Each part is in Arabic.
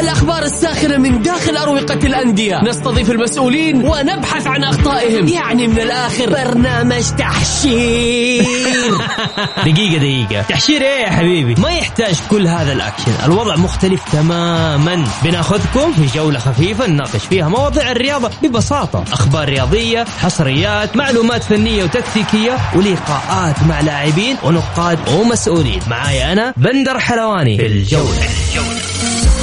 الأخبار الساخنة من داخل أروقة الأندية. نستضيف المسؤولين ونبحث عن أخطائهم. يعني من الآخر. برنامج تحشير. دقيقة دقيقة. تحشير إيه يا حبيبي؟ ما يحتاج كل هذا الأكشن. الوضع مختلف تماما. بناخذكم في جولة خفيفة نناقش فيها مواضيع الرياضة ببساطة. أخبار رياضية حصريات معلومات فنية وتكتيكية ولقاءات مع لاعبين ونقاد ومسؤولين. معاي أنا بندر حلواني. في الجولة.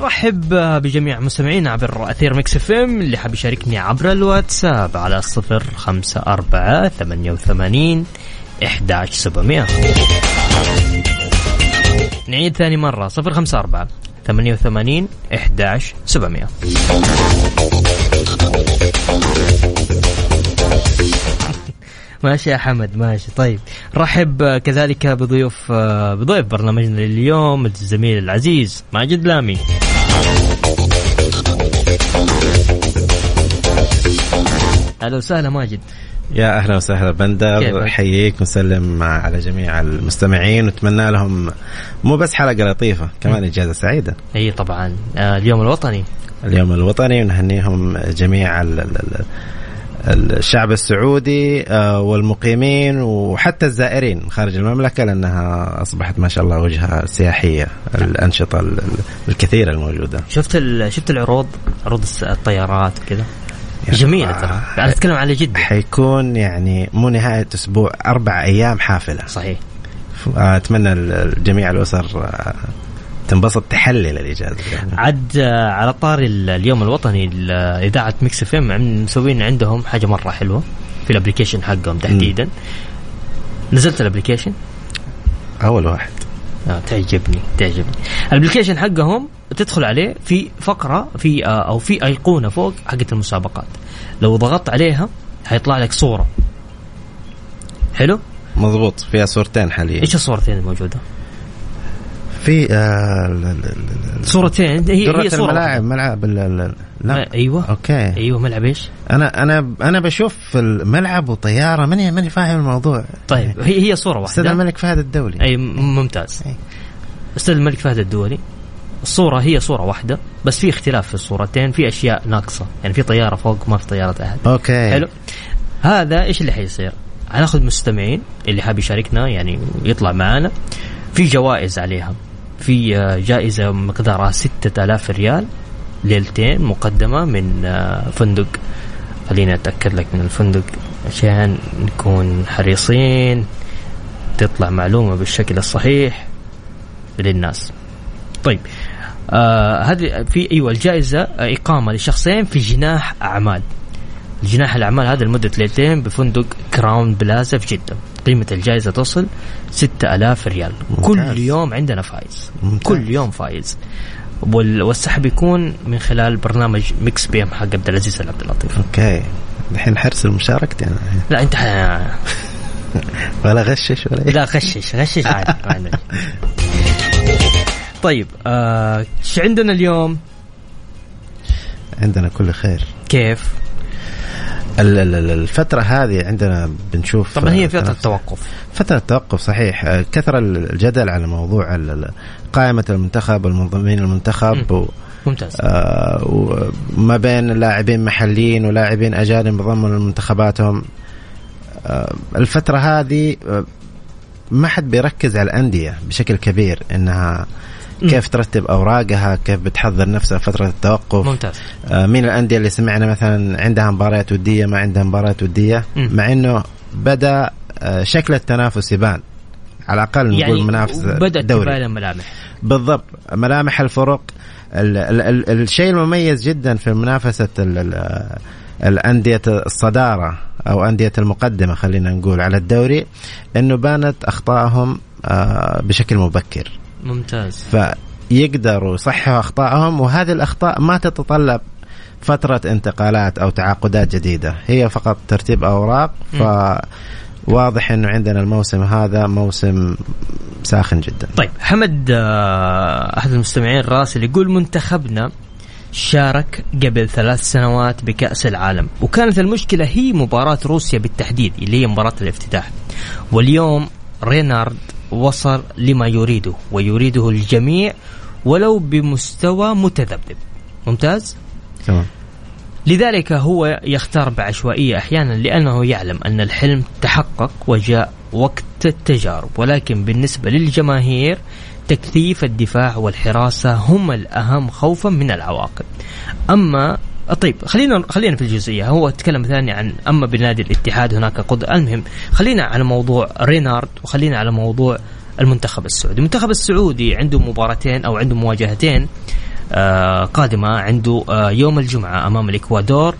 رحب بجميع مستمعينا عبر أثير Mix FM اللي حاب يشاركني عبر الواتساب على صفر خمسة أربعة ثمانية وثمانين إحداش سبعمية. نعيد ثاني ثمانية وثمانين إحداش سبعمية. ماشي يا حمد ماشي. طيب رحب كذلك بضيوف بضيف برنامجنا اليوم الزميل العزيز ماجد لامي. أهلا وسهلا ماجد. يا أهلا وسهلا بندر؟ احييك وسلم على جميع المستمعين. ونتمنى لهم مو بس حلقة لطيفة كمان إجازة سعيدة. أي طبعا. آه، اليوم الوطني. اليوم الوطني ونهنيهم جميع ال- ال- ال- الشعب السعودي آه، والمقيمين وحتى الزائرين خارج المملكة لأنها أصبحت ما شاء الله وجهة سياحية الأنشطة ال- ال- الكثيرة الموجودة. شفت شفت العروض؟ عروض الطيارات وكذا. يا جميلة الله. ترى. أنا أتكلم على جدة. حيكون يعني مو نهاية أسبوع أربع أيام حافلة. صحيح. أتمنى ال- جميع الأسر آه، تنبسط تحلل الإجازة. عد آه، على طاري ال- اليوم الوطني ال- إذاعة Mix FM مسوين عندهم حاجة مرة حلوة في ال application حقهم تحديدا. نزلت ال application أول واحد. آه تعجبني تعجبني. ال application حقهم تدخل عليه في فقرة في آه أو في أيقونة فوق حقت المسابقات. لو ضغطت عليها حيطلع لك صورة. حلو؟ مضبوط فيها صورتين حاليا. إيش الصورتين الموجودة؟ في آه صورتين. هي هي صورة الملاعب ملعب لا. أيوه. okay. أيوه ملعب إيش؟ أنا أنا أنا بشوف الملعب وطيارة ماني ماني فاهم الموضوع. طيب هي هي صورة استاد واحدة الملك فهد الدولي. أي ممتاز. أي. استاد الملك فهد الدولي الصورة هي صورة واحدة بس في اختلاف في الصورتين في أشياء ناقصة. يعني في طيارة فوق ما في طيارة تحت. okay. حلو. هذا إيش اللي حيصير؟ هناخذ مستمعين اللي حاب يشاركنا يعني يطلع معانا في جوائز عليها. في آه، جائزة مقدارها 6000 ريال ليلتين مقدمة من آه، فندق. خليني أتأكد لك من الفندق عشان نكون حريصين تطلع معلومة بالشكل الصحيح للناس. طيب آه هذه في أيوه الجائزة آه، إقامة لشخصين في جناح أعمال. جناح الأعمال هذا لمدة ليلتين بفندق Crowne Plaza في جدة. قيمة الجائزة تصل 6000 ريال. ممتاز. كل يوم عندنا فايز. ممتاز. كل يوم فايز. وال- والسحب يكون من خلال برنامج Mix PM حق عبد العزيز عبد اللطيف. okay. الحين حرسل مشاركتي أنا لا أنت ح... ولا غشش ولا إيه. لا غشش. غشش عادي عندك. طيب آه، إيش عندنا اليوم؟ عندنا كل خير. كيف؟ الفترة هذه عندنا بنشوف طبعا هي آه، فترة. توقف. فترة توقف صحيح. آه، كثر الجدل على موضوع قائمة المنتخب والمنظمين المنتخب و ممتاز. آه، وما بين لاعبين محليين ولاعبين أجانب ضمن منتخباتهم. آه، الفترة هذه آه، ما حد بيركز على الأندية بشكل كبير إنها كيف ترتب أوراقها كيف بتحضر نفسها فترة التوقف. ممتاز. آه، مين الأندية اللي سمعنا مثلا عندها مباريات ودية ما عندها مباريات ودية؟ مم. مع إنه بدأ آه، شكل التنافس يبان. على نقول يعني منافسة بدأت دوري. تبان الملامح. بالضبط. ملامح الفرق. ال ال ال الشيء المميز جدا في منافسة ال ال الأندية الصدارة أو أندية المقدمة خلينا نقول على الدوري أنه بانت أخطائهم آه، بشكل مبكر. ممتاز. يقدروا يصححوا أخطائهم وهذه الأخطاء ما تتطلب فترة انتقالات أو تعاقدات جديدة. هي فقط ترتيب أوراق ف واضح إنه عندنا الموسم هذا موسم ساخن جدا. طيب حمد آه، أحد المستمعين راسل يقول منتخبنا شارك قبل ثلاث سنوات بكأس العالم وكانت المشكلة هي مباراة روسيا بالتحديد اللي هي مباراة الافتتاح. واليوم رينارد وصل لما يريده ويريده الجميع ولو بمستوى متذبذب. ممتاز؟ تمام. لذلك هو يختار بعشوائية أحيانا لأنه يعلم أن الحلم تحقق وجاء وقت التجارب. ولكن بالنسبة للجماهير تكثيف الدفاع والحراسة هم الأهم خوفا من العواقب. أما طيب خلينا خلينا في الجزئية. هو تكلم ثاني عن أما بنادي الاتحاد هناك قدر المهم خلينا على موضوع رينارد وخلينا على موضوع المنتخب السعودي. المنتخب السعودي عنده مباراتين أو عنده مواجهتين آه قادمة. عنده آه يوم الجمعة أمام الإكوادور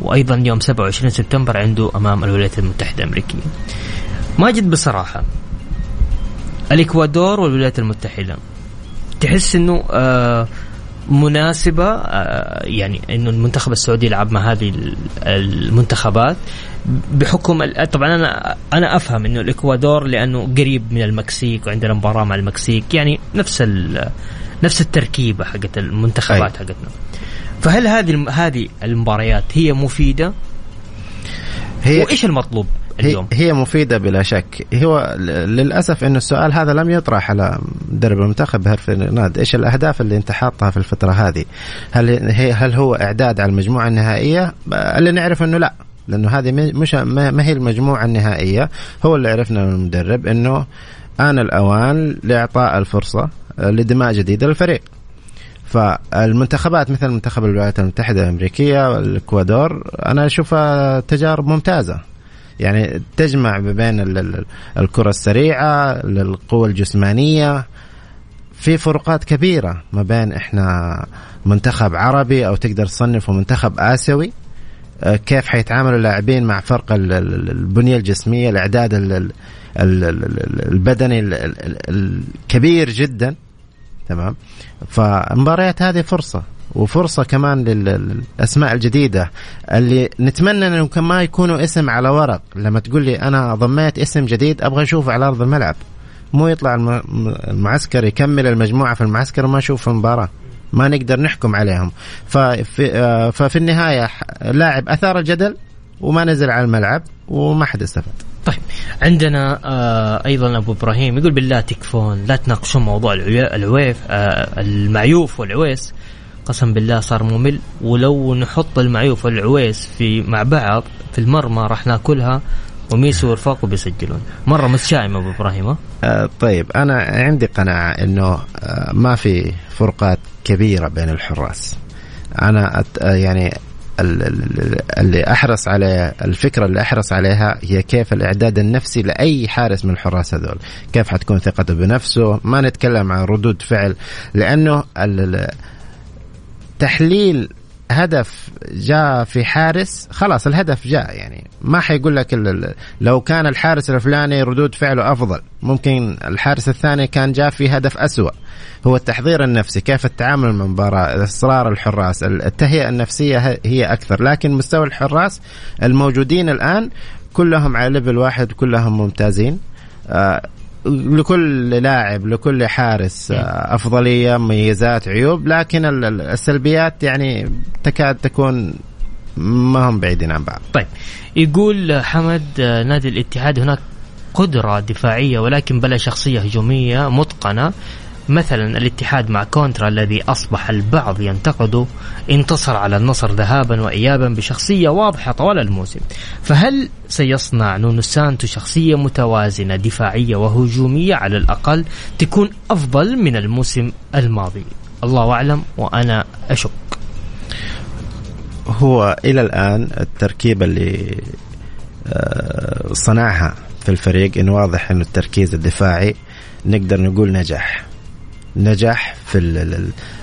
وأيضا يوم 27 سبتمبر عنده أمام الولايات المتحدة الأمريكية. ماجد بصراحة الإكوادور والولايات المتحدة تحس إنه آه مناسبة آه يعني إنه المنتخب السعودي يلعب مع هذه المنتخبات بحكم طبعا أنا أنا أفهم إنه الإكوادور لأنه قريب من المكسيك وعندنا مباراة مع المكسيك يعني نفس نفس التركيبة حقت المنتخبات حقتنا فهل هذه هذه المباريات هي مفيدة؟ هي وإيش المطلوب؟ اليوم. هي مفيدة بلا شك. هو للأسف انه السؤال هذا لم يطرح على مدرب المنتخب هرفرناد إيش الأهداف اللي أنت حاطها في الفترة هذه؟ هل هي هل هو إعداد على المجموعة النهائية؟ اللي نعرف إنه لا لأنه هذه مش ما هي المجموعة النهائية. هو اللي عرفنا من المدرب إنه آن الأوان لإعطاء الفرصة لدماء جديدة للفريق. فالمنتخبات مثل منتخب الولايات المتحدة الأمريكية والإكوادور أنا أشوفها تجارب ممتازة. يعني تجمع بين الكرة السريعة القوة الجسمانية في فروقات كبيرة ما بين إحنا منتخب عربي أو تقدر تصنفه منتخب اسيوي آه، كيف حيتعامل اللاعبين مع فرق البنية الجسمية الاعداد البدني الكبير جدا تمام فالمباريات هذه فرصة وفرصة كمان للأسماء الجديدة اللي نتمنى أنه ما يكونوا اسم على ورق. لما تقول لي أنا ضميت اسم جديد أبغى أشوفه على أرض الملعب. مو يطلع المعسكر يكمل المجموعة في المعسكر وما أشوف المباراة. ما نقدر نحكم عليهم. ففي, آه، ففي النهاية لاعب أثار الجدل وما نزل على الملعب وما حد استفاد. طيب عندنا آه أيضا أبو إبراهيم يقول بالله تكفون لا تناقشون موضوع العويف آه المعيوف والعويس. قسم بالله صار ممل. ولو نحط المعيوف والعويس في مع بعض في المرمى راح ناكلها وميسو ورفاقه بيسجلون مرة متشائم أبو إبراهيم آه طيب أنا عندي قناعة إنه آه ما في فرقات كبيرة بين الحراس. أنا أت يعني اللي أحرص على الفكرة اللي أحرص عليها هي كيف الإعداد النفسي لأي حارس من الحراس هذول. كيف حتكون ثقته بنفسه؟ ما نتكلم عن ردود فعل لأنه تحليل هدف جاء في حارس خلاص الهدف جاء يعني. ما حيقول لك لو كان الحارس الفلاني ردود فعله أفضل ممكن الحارس الثاني كان جاء في هدف أسوأ. هو التحضير النفسي كيف التعامل مع المباراة إصرار الحراس التهيئة النفسية هي أكثر. لكن مستوى الحراس الموجودين الآن كلهم على ليفل واحد كلهم ممتازين. آه، لكل لاعب لكل حارس آه، أفضلية مميزات عيوب لكن السلبيات يعني تكاد تكون ما هم بعيدين عن بعض. طيب يقول حمد نادي الاتحاد هناك قدرة دفاعية ولكن بلا شخصية هجومية متقنة. مثلا الاتحاد مع كونترا الذي أصبح البعض ينتقده انتصر على النصر ذهابا وإيابا بشخصية واضحة طوال الموسم. فهل سيصنع نونو سانتو شخصية متوازنة دفاعية وهجومية على الأقل تكون أفضل من الموسم الماضي؟ الله أعلم وأنا أشك. هو إلى الآن التركيبة اللي آه، صنعها في الفريق إن واضح إنه التركيز الدفاعي نقدر نقول نجح. نجح في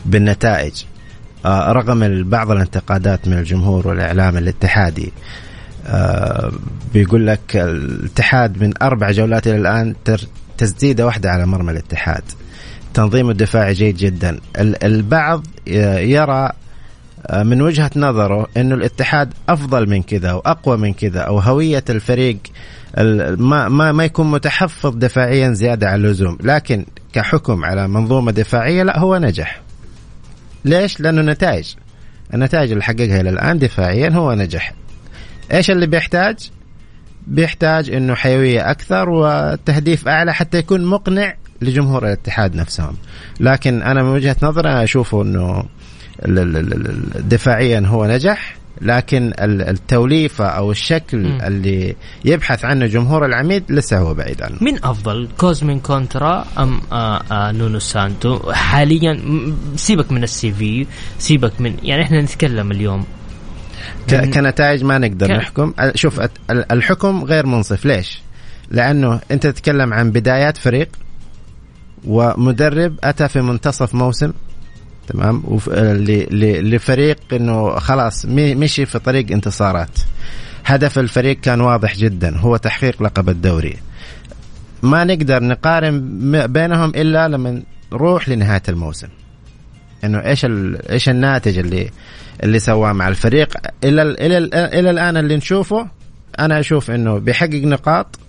بالنتائج. آه، رغم بعض الانتقادات من الجمهور والإعلام الاتحادي آه، بيقول لك الاتحاد من أربع جولات إلى الآن تسديده واحدة على مرمى الاتحاد. تنظيم الدفاعي جيد جدا. البعض يرى آه، من وجهة نظره أنه الاتحاد أفضل من كذا وأقوى من كذا أو هوية الفريق ما, ما, ما يكون متحفظ دفاعيا زيادة عن اللزوم لكن كحكم على منظومة دفاعية لا هو نجح ليش؟ لأنه نتائج النتائج اللي حققها إلى الآن دفاعيا هو نجح إيش اللي بيحتاج؟ بيحتاج إنه حيوية أكثر وتهديف أعلى حتى يكون مقنع لجمهور الاتحاد نفسهم لكن أنا من وجهة نظري أشوفه إنه دفاعيا هو نجح لكن التوليفة أو الشكل م. اللي يبحث عنه جمهور العميد لسه هو بعيد عنه. من أفضل كوزمين كونترا أم آآ آه، آآ آه، نونو سانتو حاليا سيبك من ال CV سيبك من يعني إحنا نتكلم اليوم كنتائج ما نقدر ك... نحكم شوف الحكم غير منصف ليش؟ لأنه أنت تتكلم عن بدايات فريق ومدرب أتى في منتصف موسم تمام؟ لفريق إنه خلاص مشي في طريق انتصارات. هدف الفريق كان واضح جدا هو تحقيق لقب الدوري. ما نقدر نقارن بينهم إلا لما نروح لنهاية الموسم. إنه إيش إيش الناتج اللي اللي سواه مع الفريق. إلى إلى إلى الآن اللي نشوفه أنا أشوف إنه بيحقق نقاط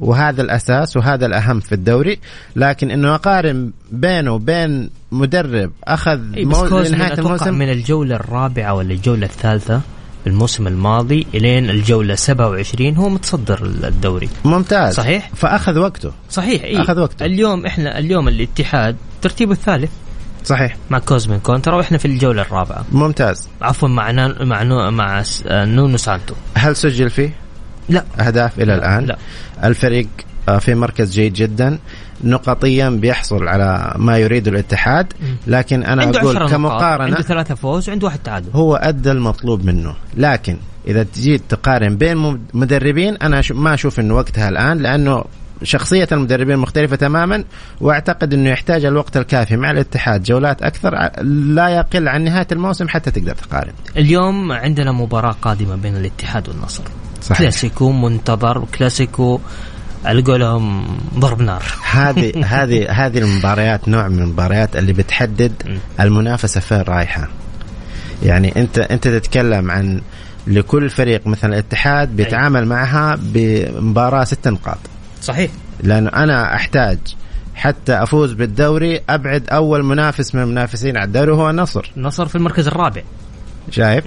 وهذا الأساس وهذا الأهم في الدوري لكن إنه أقارن بينه وبين مدرب أخذ إيه مو... نهايه الموسم من الجولة الرابعة ولا الجولة الثالثة الموسم الماضي إلين الجولة 27 هو متصدر الدوري. ممتاز. صحيح؟ فأخذ وقته. صحيح إيه؟ أخذ وقته. اليوم إحنا اليوم الاتحاد ترتيبه الثالث. صحيح. مع كوزمين كونترا وإحنا في الجولة الرابعة. ممتاز. عفوا مع نان مع نو مع نونو سانتو. هل سجل فيه؟ لا. أهداف إلى الآن. لا. الفريق آه، في مركز جيد جدا. نقطيا بيحصل على ما يريد الاتحاد. لكن أنا عنده أقول كمقارنة عنده ثلاثة فوز وعنده واحد تعادل. هو أدى المطلوب منه. لكن إذا تجي تقارن بين مدربين أنا ما أشوف إنه وقتها الآن لأنه شخصية المدربين مختلفة تماما وأعتقد إنه يحتاج الوقت الكافي مع الاتحاد. جولات أكثر لا يقل عن نهاية الموسم حتى تقدر تقارن. اليوم عندنا مباراة قادمة بين الاتحاد والنصر. صحيح. كلاسيكو منتظر كلاسيكو على قولهم ضرب نار. هذه هذه هذه المباريات نوع من المباريات اللي بتحدد المنافسة فين رايحة. يعني أنت أنت تتكلم عن لكل فريق مثلا الاتحاد بيتعامل معها بمباراة ست نقاط. صحيح. لأنه أنا أحتاج حتى أفوز بالدوري أبعد أول منافس من المنافسين على الدوري هو النصر. النصر في المركز الرابع. شايف؟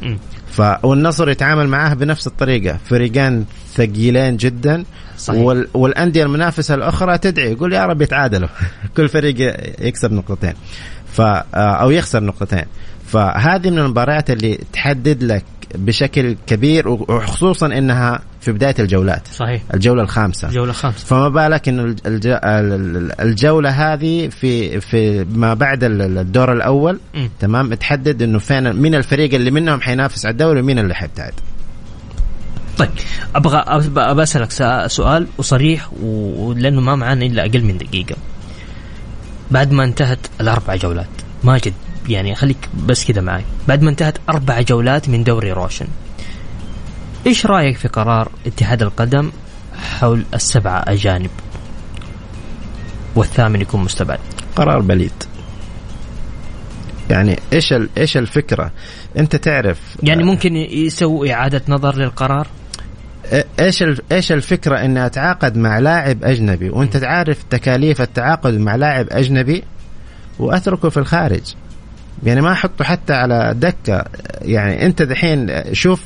ف والنصر يتعامل معاه بنفس الطريقة. فريقان ثقيلين جدا. صحيح. وال... والأندية المنافسة الأخرى تدعي يقول يا رب يتعادلوا. كل فريق يكسب نقطتين. ف أو يخسر نقطتين. فهذه من المباريات اللي تحدد لك بشكل كبير وخصوصا إنها في بداية الجولات. صحيح. الجولة الخامسة. الجولة الخامسة. فما بالك إنه الجولة هذه في في ما بعد الدور الأول؟ م. تمام؟ تحدد إنه فين مين الفريق اللي منهم حينافس على الدوري ومين اللي حيبتعد. طيب أبغى أبغى أسألك سؤال وصريح ولأنه ما معنا إلا أقل من دقيقة. بعد ما انتهت الأربع جولات ماجد يعني خليك بس كذا معي بعد ما انتهت أربع جولات من دوري روشن. إيش رأيك في قرار اتحاد القدم حول السبعه أجانب؟ والثامن يكون مستبعد. قرار بليد. يعني إيش إيش الفكرة؟ أنت تعرف يعني ممكن يسوي إعادة نظر للقرار؟ إيش إيش الفكرة اني اتعاقد مع لاعب أجنبي؟ وأنت تعرف تكاليف التعاقد مع لاعب أجنبي؟ وأتركه في الخارج. يعني ما أحطه حتى على دكة. يعني أنت دحين شوف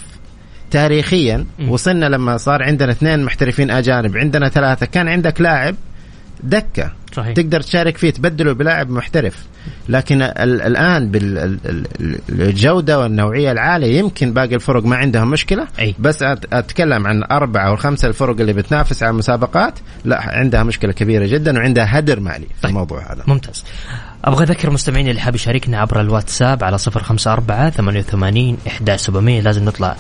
تاريخيا وصلنا لما صار عندنا اثنين محترفين أجانب عندنا ثلاثة كان عندك لاعب دكة. صحيح. تقدر تشارك فيه تبدله بلاعب محترف. لكن الآن بالجوده والنوعية العالية يمكن باقي الفرق ما عندهم مشكلة. أي. بس أتكلم عن أربعة أو خمسة الفرق اللي بتنافس على المسابقات. لا عندها مشكلة كبيرة جدا وعندها هدر مالي في طيب. الموضوع هذا. ممتاز. أبغى أذكر المستمعين اللي حاب يشاركنا عبر الواتساب على 054 88 11700 لازم نطلع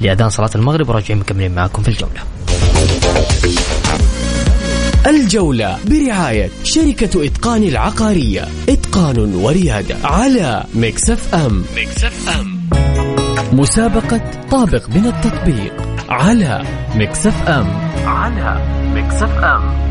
لأذان صلاة المغرب وراجعين مكملين معاكم في الجولة. الجولة برعاية شركة إتقان العقارية. إتقان وريادة على Mix FM. Mix FM. مسابقة طابق من التطبيق على Mix FM. على Mix FM.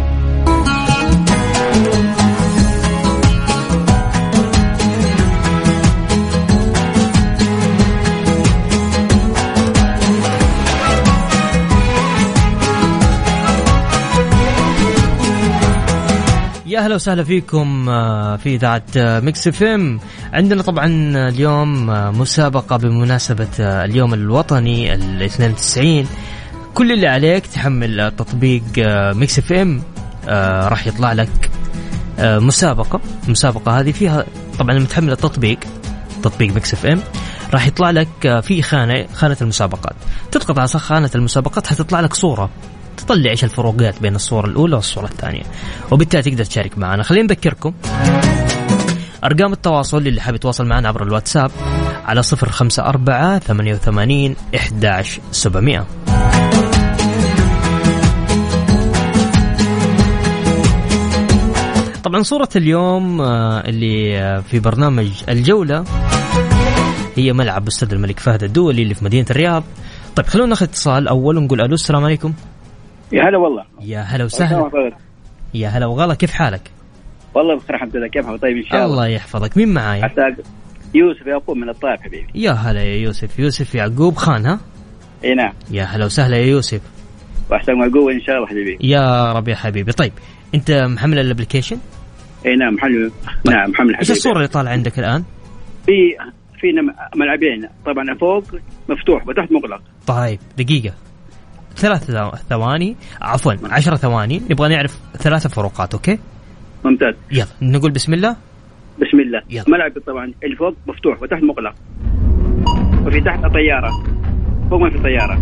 يا أهلا وسهلا فيكم آه، في إذاعة آه، Mix FM. عندنا طبعا اليوم آه، مسابقة بمناسبة اليوم الوطني ال 92 كل اللي عليك تحمل تطبيق Mix FM. راح يطلع لك مسابقة. المسابقه هذه فيها طبعا لما تحمل التطبيق تطبيق Mix FM. راح يطلع لك في خانة خانة المسابقات. تضغط على خانة المسابقات حتطلع لك صورة. تطلع إيش الفروقات بين الصورة الأولى والصورة الثانية. وبالتالي تقدر تشارك معنا. خلينا نذكركم أرقام التواصل اللي حاب يتواصل معنا عبر الواتساب على صفر خمسة أربعة ثمانية وثمانين إحداش سبعمائة طبعا صورة اليوم آه، اللي آه، في برنامج الجولة هي ملعب استاد الملك فهد الدولي اللي في مدينة الرياض. طيب خلونا ناخذ اتصال أول ونقول ألو السلام عليكم. يا هلا والله. يا هلا وسهلا. يا هلا وغلا كيف حالك؟ والله بخير الحمد لله. كيف حالك؟ طيب إن شاء الله. الله يحفظك. مين معاي؟ يوسف يعقوب من الطائف حبيبي. يا هلا يا يوسف. يوسف يعقوب خان ها؟ إي نعم. يا هلا وسهلا يا يوسف. وأحسن ما قوه إن شاء الله حبيبي. يا رب يا حبيبي. طيب أنت محمل ال application؟ إي نعم محمل نعم محمل حبيبي. إيش الصورة اللي طالعة عندك الآن؟ في في ملعبين. طبعا فوق مفتوح وتحت مغلق. طيب دقيقة. ثلاث ثو- ثواني عفوا عشر ثواني نبغى نعرف ثلاثة فروقات أوكي؟ ممتاز. يلا نقول بسم الله. بسم الله. يلا. ملعب طبعا. اللي فوق مفتوح وتحت مغلق وفي تحت طيارة. فوق ما في طيارة.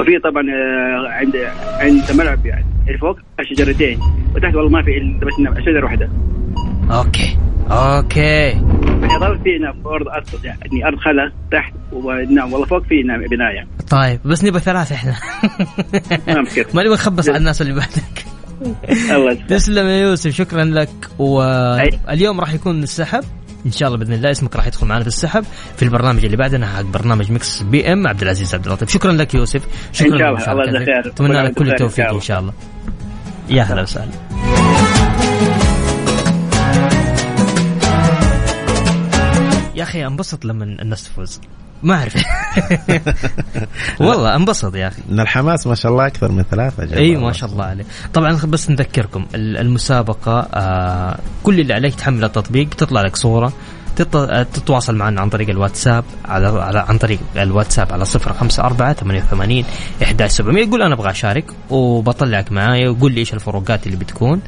وفي طبعا آه، عند عند ملعب يعني. اللي فوق الشجرتين. وتحت والله ما في إلا بس شجرة واحدة. okay. okay. بالاضافه في نعم ارض ارض يعني أرض خلا تحت ونعم والله فوق في نعم بناية. طيب بس نبغى ثلاثة إحنا. ما مشكلة. ما نبغى نخبص على الناس اللي بعدك. تسلم يا يوسف شكرا لك. واليوم راح يكون السحب. إن شاء الله بإذن الله اسمك راح يدخل معنا في السحب. في البرنامج اللي بعدنا حق برنامج Mix PM عبد العزيز عبد اللطيف. شكرا لك يوسف. شكرا إن شاء الله. لك الله يجزاك خير. أتمنى لك كل التوفيق. إن شاء الله. يا هلا وسهلا. يا أخي أنبسط لما الناس تفوز. ما أعرف. والله أنبسط يا أخي. إن الحماس ما شاء الله أكثر من ثلاثة إي. ما شاء الله عليه طبعا بس نذكركم ال- المسابقة آه كل اللي عليك تحمل التطبيق تطلع لك صورة آه، تتواصل معنا عن طريق الواتساب على, على عن طريق الواتساب على صفر خمسة أربعة ثمانية وثمانين إحداش سبعمية يقول أنا أبغى أشارك وبطلعك معايا وقول لي إيش الفروقات اللي بتكون.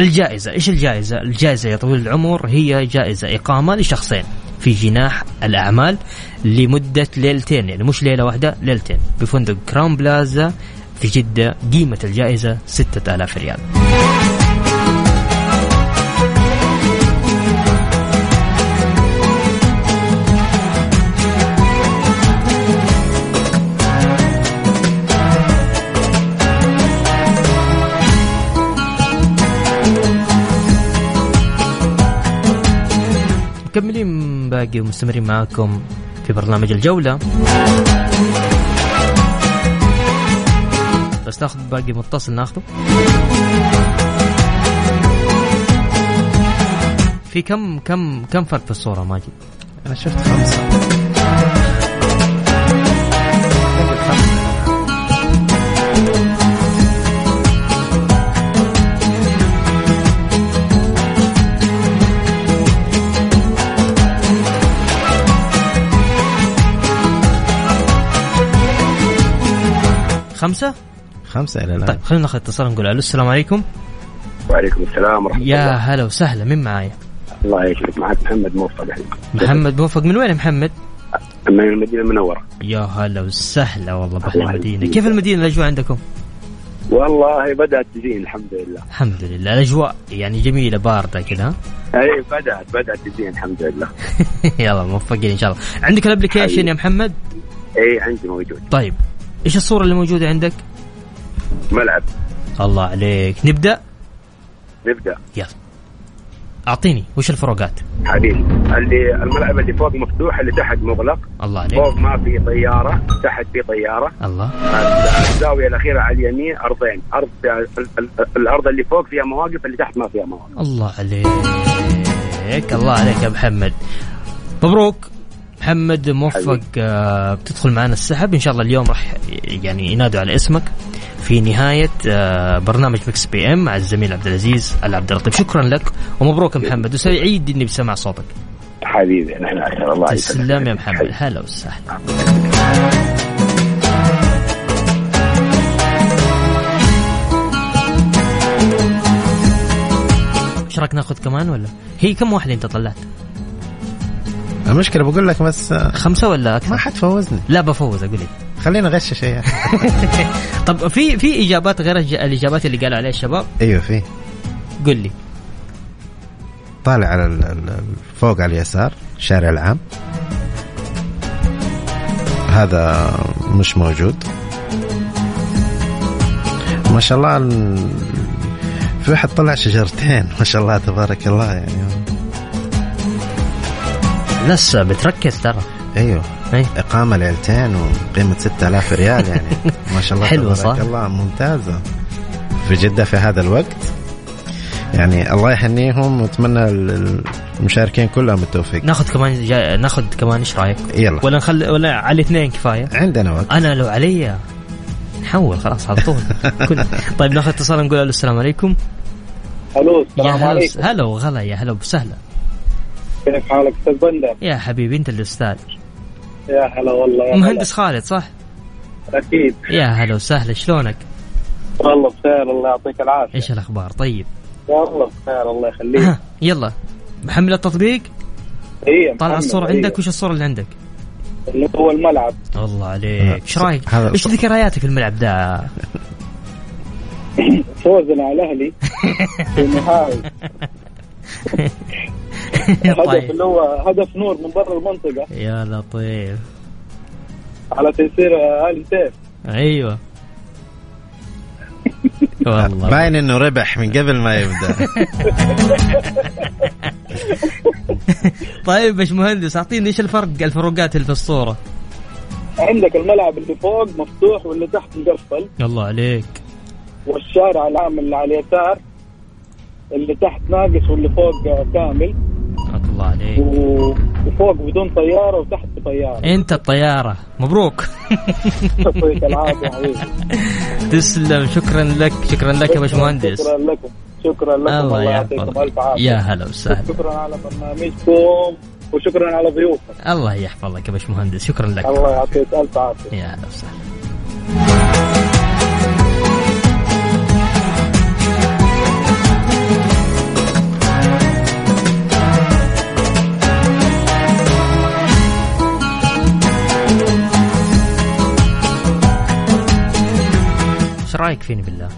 الجائزة إيش الجائزة؟ الجائزة يا طويل العمر هي جائزة إقامة لشخصين. في جناح الأعمال لمدة ليلتين يعني مش ليلة واحدة ليلتين. بفندق Crowne Plaza في جدة قيمة الجائزة ستة آلاف ريال. مكملين باقي ومستمرين معاكم في برنامج الجولة. بس ناخذ باقي متصل ناخذه. في كم كم كم فرق في الصورة ماجد؟ أنا شفت خمسة. خمسة؟ خمسة إلى الآن طيب خلينا ناخذ اتصال نقول ألو السلام عليكم وعليكم السلام ورحمة يا الله هلا وسهلا مين معايا؟ الله يشفيك معك محمد موفق الحين محمد موفق من وين يا محمد؟ من المدينة المنورة يا هلا وسهلا والله بأهل الله المدينة. كيف المدينة الأجواء عندكم؟ والله بدأت تزين الحمد لله الحمد لله الأجواء يعني جميلة باردة كذا ها؟ أي بدأت بدأت تزين الحمد لله يلا موفقين إن شاء الله عندك الأبلكيشن يا محمد؟ أي عندي موجود طيب إيش الصورة اللي موجودة عندك؟ ملعب. الله عليك. نبدأ؟ نبدأ. يلا. أعطيني. وش الفروقات؟ حبيبي اللي الملعب اللي فوق مفتوح اللي تحت مغلق. الله عليك. فوق ما في طيارة تحت في طيارة. الله. الزاوية الأخيرة على اليمين أرضين. أرض ال- ال- الأرض اللي فوق فيها مواقف اللي تحت ما فيها مواقف. الله عليك. الله عليك يا محمد. مبروك. محمد موفق. آه، بتدخل معنا السحب. إن شاء الله اليوم راح يعني ينادوا على اسمك في نهاية آه، برنامج Mix PM مع الزميل عبد العزيز العبد اللطيف. شكرا لك ومبروك يا محمد. وسعيد إني بسمع صوتك. حبيبي نحن أكثر الله يسلمك. تسلم يا محمد. هلا وسهلا. إيش رأيك ناخذ كمان ولا؟ هي كم واحدة أنت طلعت؟ المشكلة بقول لك بس خمسة ولا أكثر؟ ما حتفوزني. لا بفوز أقول لك خلينا نغشش أخي. طب في في إجابات غير الإجابات اللي قالوا عليها الشباب؟ أيوه في. قل لي. طالع على ال- ال- فوق على اليسار الشارع العام. هذا مش موجود. ما شاء الله ال- في واحد طلع شجرتين. ما شاء الله تبارك الله يعني. ناس بتركز ترى. أيوه. أي. إقامة ليلتين وقيمة 6000 ريال يعني. ما شاء الله حلوة تبارك صح؟ الله. ممتازة. في جدة في هذا الوقت. يعني الله يهنيهم وأتمنى ال- المشاركين كلهم التوفيق. ناخذ كمان جا... ناخذ كمان إيش رأيك؟ يلا. ولا نخلي ولا على اثنين كفاية؟ عندنا وقت. أنا لو علي نحول خلاص على طول. كل... طيب ناخذ اتصال نقول ألو السلام عليكم. ألو السلام هلا عليكم. هلا وغلا يا هلا وسهلا. كيف حالك أستاذ بندر؟ يا حبيبي أنت الأستاذ يا هلا والله يا مهندس خالد صح؟ هلا. أكيد يا هلا وسهلا شلونك؟ والله بخير الله يعطيك العافية إيش الأخبار طيب؟ والله بخير الله يخليك يلا محمل التطبيق إيه طالع الصورة إيه. عندك وش الصورة اللي عندك؟ اللي هو الملعب الله عليك إيش رأيك؟ إيش ذكرياتك في الملعب ده؟ فوزنا على الأهلي في النهائي هدف طيب اللي هو هدف نور من برا المنطقة. يا لطيف. على تيسير آل سيف. أيوه. والله. باين إنه ربح من قبل ما يبدأ. طيب باش مهندس أعطيني إيش الفرق الفروقات اللي في الصورة؟ عندك الملعب اللي فوق مفتوح واللي تحت مقفل. الله عليك. والشارع العام اللي على اليسار اللي تحت ناقص واللي فوق كامل. الله عليك. وفوق بدون طيارة وتحت بطياره أنت الطيارة. مبروك. يعطيك العافية حبيبي. تسلم. شكرا لك. شكرا لك يا باشمهندس. شكرا لكم. شكرا لكم. الله يعطيكم ألف عافية. يا هلا وسهلا. شكرا على برنامجكم وشكرا على ضيوفك. الله يحفظك يا باشمهندس. شكرا لك. الله يعطيك ألف عافية. يا هلا وسهلا. رايك فيني بالله؟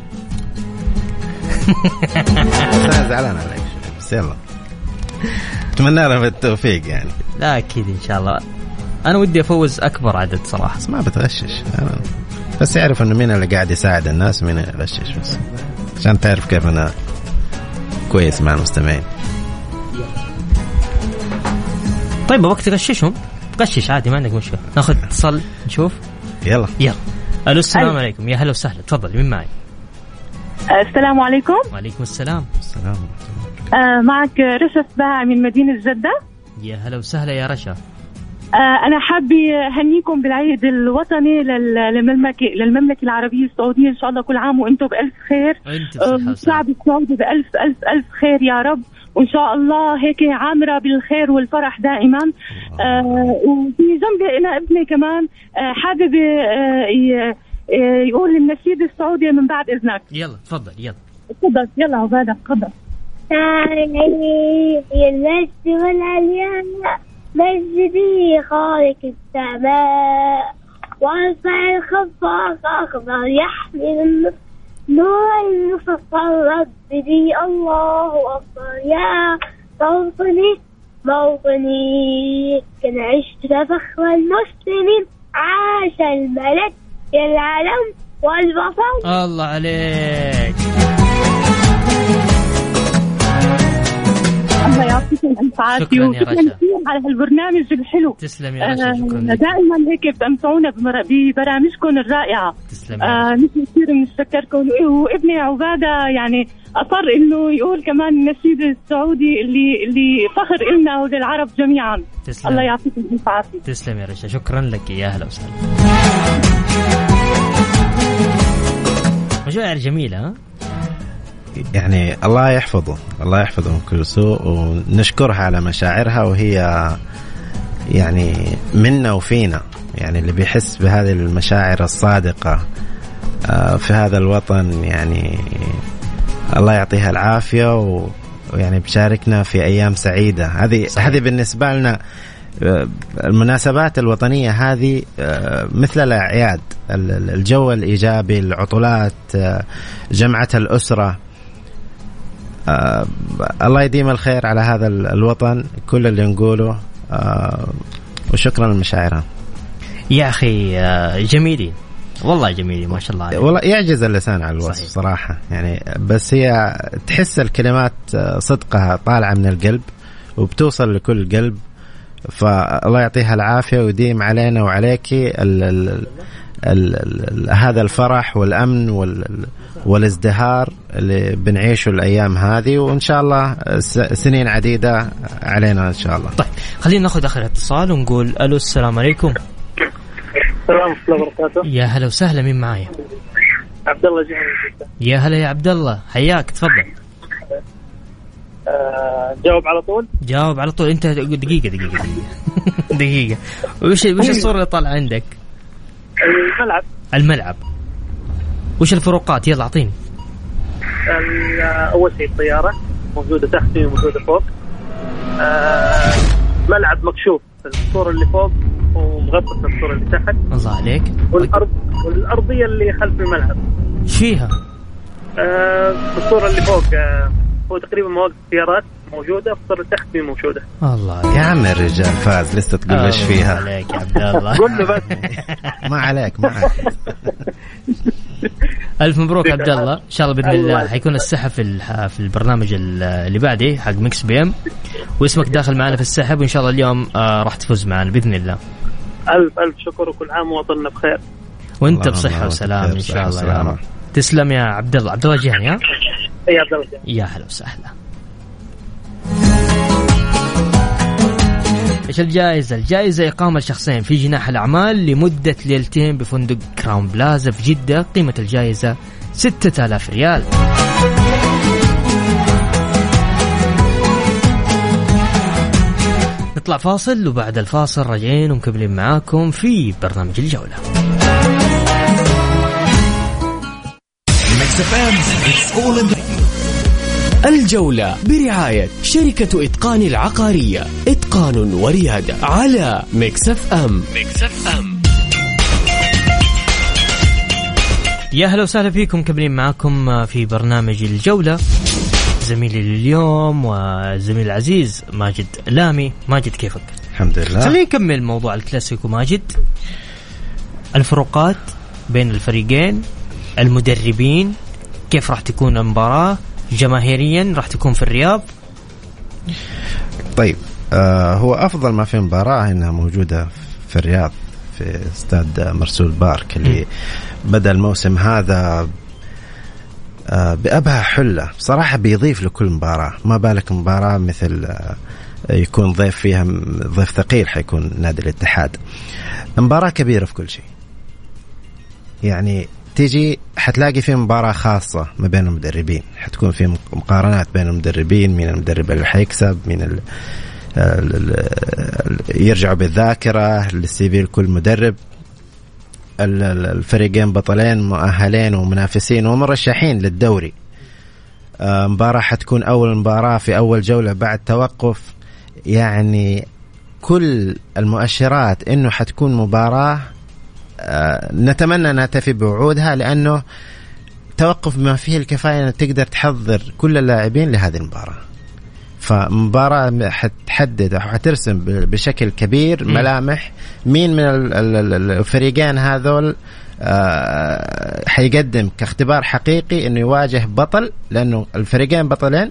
أنا زعلان عليك بس يلا. أتمنى لهم التوفيق يعني. لا أكيد إن شاء الله. أنا ودي أفوز أكبر عدد صراحة. بس ما بتغشش. أنا بس يعرف إنه مين اللي قاعد يساعد الناس ومين اللي يغشش بس. عشان تعرف كيف أنا كويس مع المستمعين. طيب وقت تغششهم؟ غشش عادي ما عندك مشكلة. ناخذ اتصال نشوف. يلا. يلا. ألو السلام ألو. عليكم. يا هلا وسهلا. تفضل مين معي؟ السلام عليكم. وعليكم السلام. السلام. آه معك رشا سباع من مدينة جدة. يا هلا وسهلا يا رشا. آه أنا حابة أهنيكم بالعيد الوطني لل- للمملكة للمملكة العربية السعودية. إن شاء الله كل عام وأنتم بألف خير. آه، والشعب وسلامه السعودي بألف ألف ألف خير يا رب. وإن شاء الله هيك عامرة بالخير والفرح دائما. آه وفي جنبي أنا ابني كمان آه حابب آه آه، يقول النشيد السعودي من بعد إذنك. يلا تفضل يلا. تفضل يلا عبادة تفضل. المجد والعليان مجدي خالق السماء. وارفع الخفاق أخضر يحمل النصر نور المفصل ربي الله أكبر. يا موطني موطني. كان عشت فخر المسلمين عاش الملك يا العلم والوطن. الله عليك. الله شكراً يا وشكرا. كثير على هالبرنامج الحلو. تسلم يا رشا شكرا آه دائما هيك بتمتعونا ببرامجكم الرائعة. تسلم يا آه نحن كثير بنتشكركم وابني عبادة يعني أصر إنه يقول كمان النشيد السعودي اللي اللي فخر إلنا وللعرب جميعا. الله تسلم. يعطيكم الف عافيه تسلم يا رشا شكرا لك. يا هلا وسهلا. مشاعر جميله ها؟ يعني الله يحفظه الله يحفظه من كل سوء ونشكرها على مشاعرها وهي يعني منا وفينا يعني اللي بيحس بهذه المشاعر الصادقة آه، في هذا الوطن يعني الله يعطيها العافية و- ويعني بشاركنا في أيام سعيدة. هذه هذه بالنسبة لنا آه، المناسبات الوطنية هذه آه، مثل الأعياد ال- ال- الجو الإيجابي العطلات جمعة الأسرة آه، الله يديم الخير على هذا ال- الوطن كل اللي نقوله آه، وشكرا لمشاعرها يا أخي آه، جميلين. والله جميلين ما شاء الله عليهم والله يعجز اللسان على الوصف صحيح. صراحة يعني بس هي تحس الكلمات آه، صدقها طالعة من القلب وبتوصل لكل قلب فالله يعطيها العافية ويديم علينا وعليك ال ال ال ال هذا الفرح والأمن وال والازدهار اللي بنعيشه الأيام هذه وإن شاء الله سنين عديدة علينا إن شاء الله. طيب خلينا ناخذ آخر اتصال ونقول ألو السلام عليكم. السلام ورحمة الله وبركاته. يا هلا وسهلا مين معايا؟ عبد الله جهني من جدة. يا هلا يا عبد الله حياك تفضل. آه، جاوب على طول؟ جاوب على طول أنت دقيقة دقيقة دقيقة. دقيقة. وش وش الصورة اللي طالعة عندك؟ الملعب. الملعب. وش الفروقات؟ يلا أعطيني. أول شيء الطيارة موجودة تحتي وموجودة فوق. آه، ملعب مكشوف الصورة اللي فوق ومغطى الصورة اللي تحت. الله عليك. والارض والأرضية اللي خلف الملعب. إيش فيها؟ آه، الصورة اللي فوق آه، هو تقريبا مواقف سيارات موجودة الصورة اللي تحت مي موجودة. الله يا عم الرجال فاز لسه تقول إيش الله فيها؟ عليك يا عبد الله. قول له بس. ما عليك ما عليك. ألف مبروك عبد الله. إن شاء الله بإذن الله. حيكون السحب في في البرنامج ال- اللي بعده حق Mix PM. واسمك داخل معنا في السحب وإن شاء الله اليوم آه راح تفوز معنا بإذن الله. الف ألف شكر وكل عام وطننا بخير. وأنت بصحة وسلام إن شاء الله يا. رب. تسلم يا عبد الله. عبد الله جهني ها؟ يا عبد الله يا هلا وسهلا. إيش الجائزة؟ الجائزة إقامة شخصين في جناح الأعمال لمدة ليلتين بفندق كراون بلازا في جدة. قيمة الجائزة 6000 ريال. نطلع فاصل وبعد الفاصل راجعين ومكملين معاكم في برنامج الجولة. الجولة برعاية شركة إتقان العقارية. إتقان وريادة على مكسف أم. مكسف أم. يا هلا وسهلا فيكم مكملين معاكم في برنامج الجولة. زميلي لليوم وزميل العزيز ماجد لامي. ماجد كيفك؟ الحمد لله. خلينا نكمل موضوع الكلاسيكو ماجد. الفروقات بين الفريقين المدربين كيف راح تكون المباراة جماهيريا راح تكون في الرياض. طيب آه هو أفضل ما في مباراة إنها موجودة في الرياض في استاد مرسول بارك اللي بدأ الموسم هذا آه بأبهى حلة. بصراحة بيضيف لكل مباراة. ما بالك مباراة مثل آه يكون ضيف فيها ضيف ثقيل حيكون نادي الاتحاد. مباراة كبيرة في كل شيء. يعني تيجي حتلاقي في مباراة خاصة ما بين المدربين. حتكون في مقارنات بين المدربين مين المدرب اللي حيكسب مين ال يرجعوا بالذاكرة للسي في لكل مدرب. ال- ال- الفريقين بطلين مؤهلين ومنافسين ومرشحين للدوري. آه، مباراة حتكون أول مباراة في أول جولة بعد توقف. يعني كل المؤشرات إنه حتكون مباراة آه، نتمنى أنها تفي بوعودها لأنه توقف بما فيه الكفاية إنك تقدر تحضر كل اللاعبين لهذه المباراة. فمباراة حتحدد أو حترسم بشكل كبير. ملامح مين من ال- ال- ال- الفريقين هذول آه، حيقدم كاختبار حقيقي إنه يواجه بطل لأنه الفريقين بطلين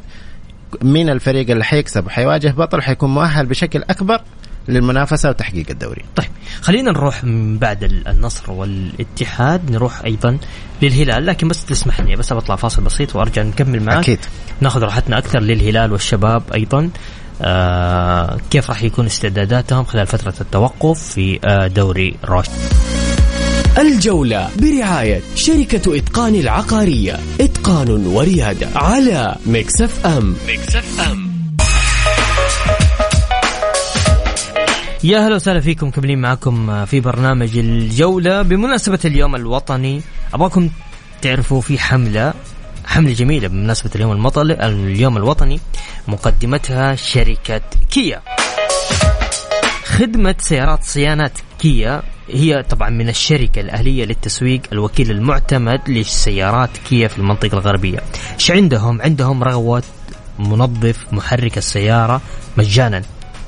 مين الفريق اللي حيكسب وحيواجه بطل حيكون مؤهل بشكل أكبر للمنافسة وتحقيق الدوري. طيب خلينا نروح من بعد ال- النصر والاتحاد نروح أيضا للهلال. لكن بس تسمح لي بس بطلع فاصل بسيط وأرجع نكمل معك أكيد. ناخذ راحتنا أكثر للهلال والشباب أيضا. آه كيف راح يكون استعداداتهم خلال فترة التوقف في آه دوري روشن الجولة برعاية شركة إتقان العقارية. إتقان وريادة على Mix FM. Mix FM. يا هلا وسهلا فيكم كملين معكم في برنامج الجولة بمناسبة اليوم الوطني. أبغاكم تعرفوا في حملة حملة جميلة بمناسبة اليوم المطل اليوم الوطني مقدمتها شركة كيا. خدمة سيارات صيانات كيا هي طبعا من الشركة الأهلية للتسويق الوكيل المعتمد لسيارات كيا في المنطقة الغربية. إيش عندهم؟ عندهم رغوة منظف محرك السيارة مجانا.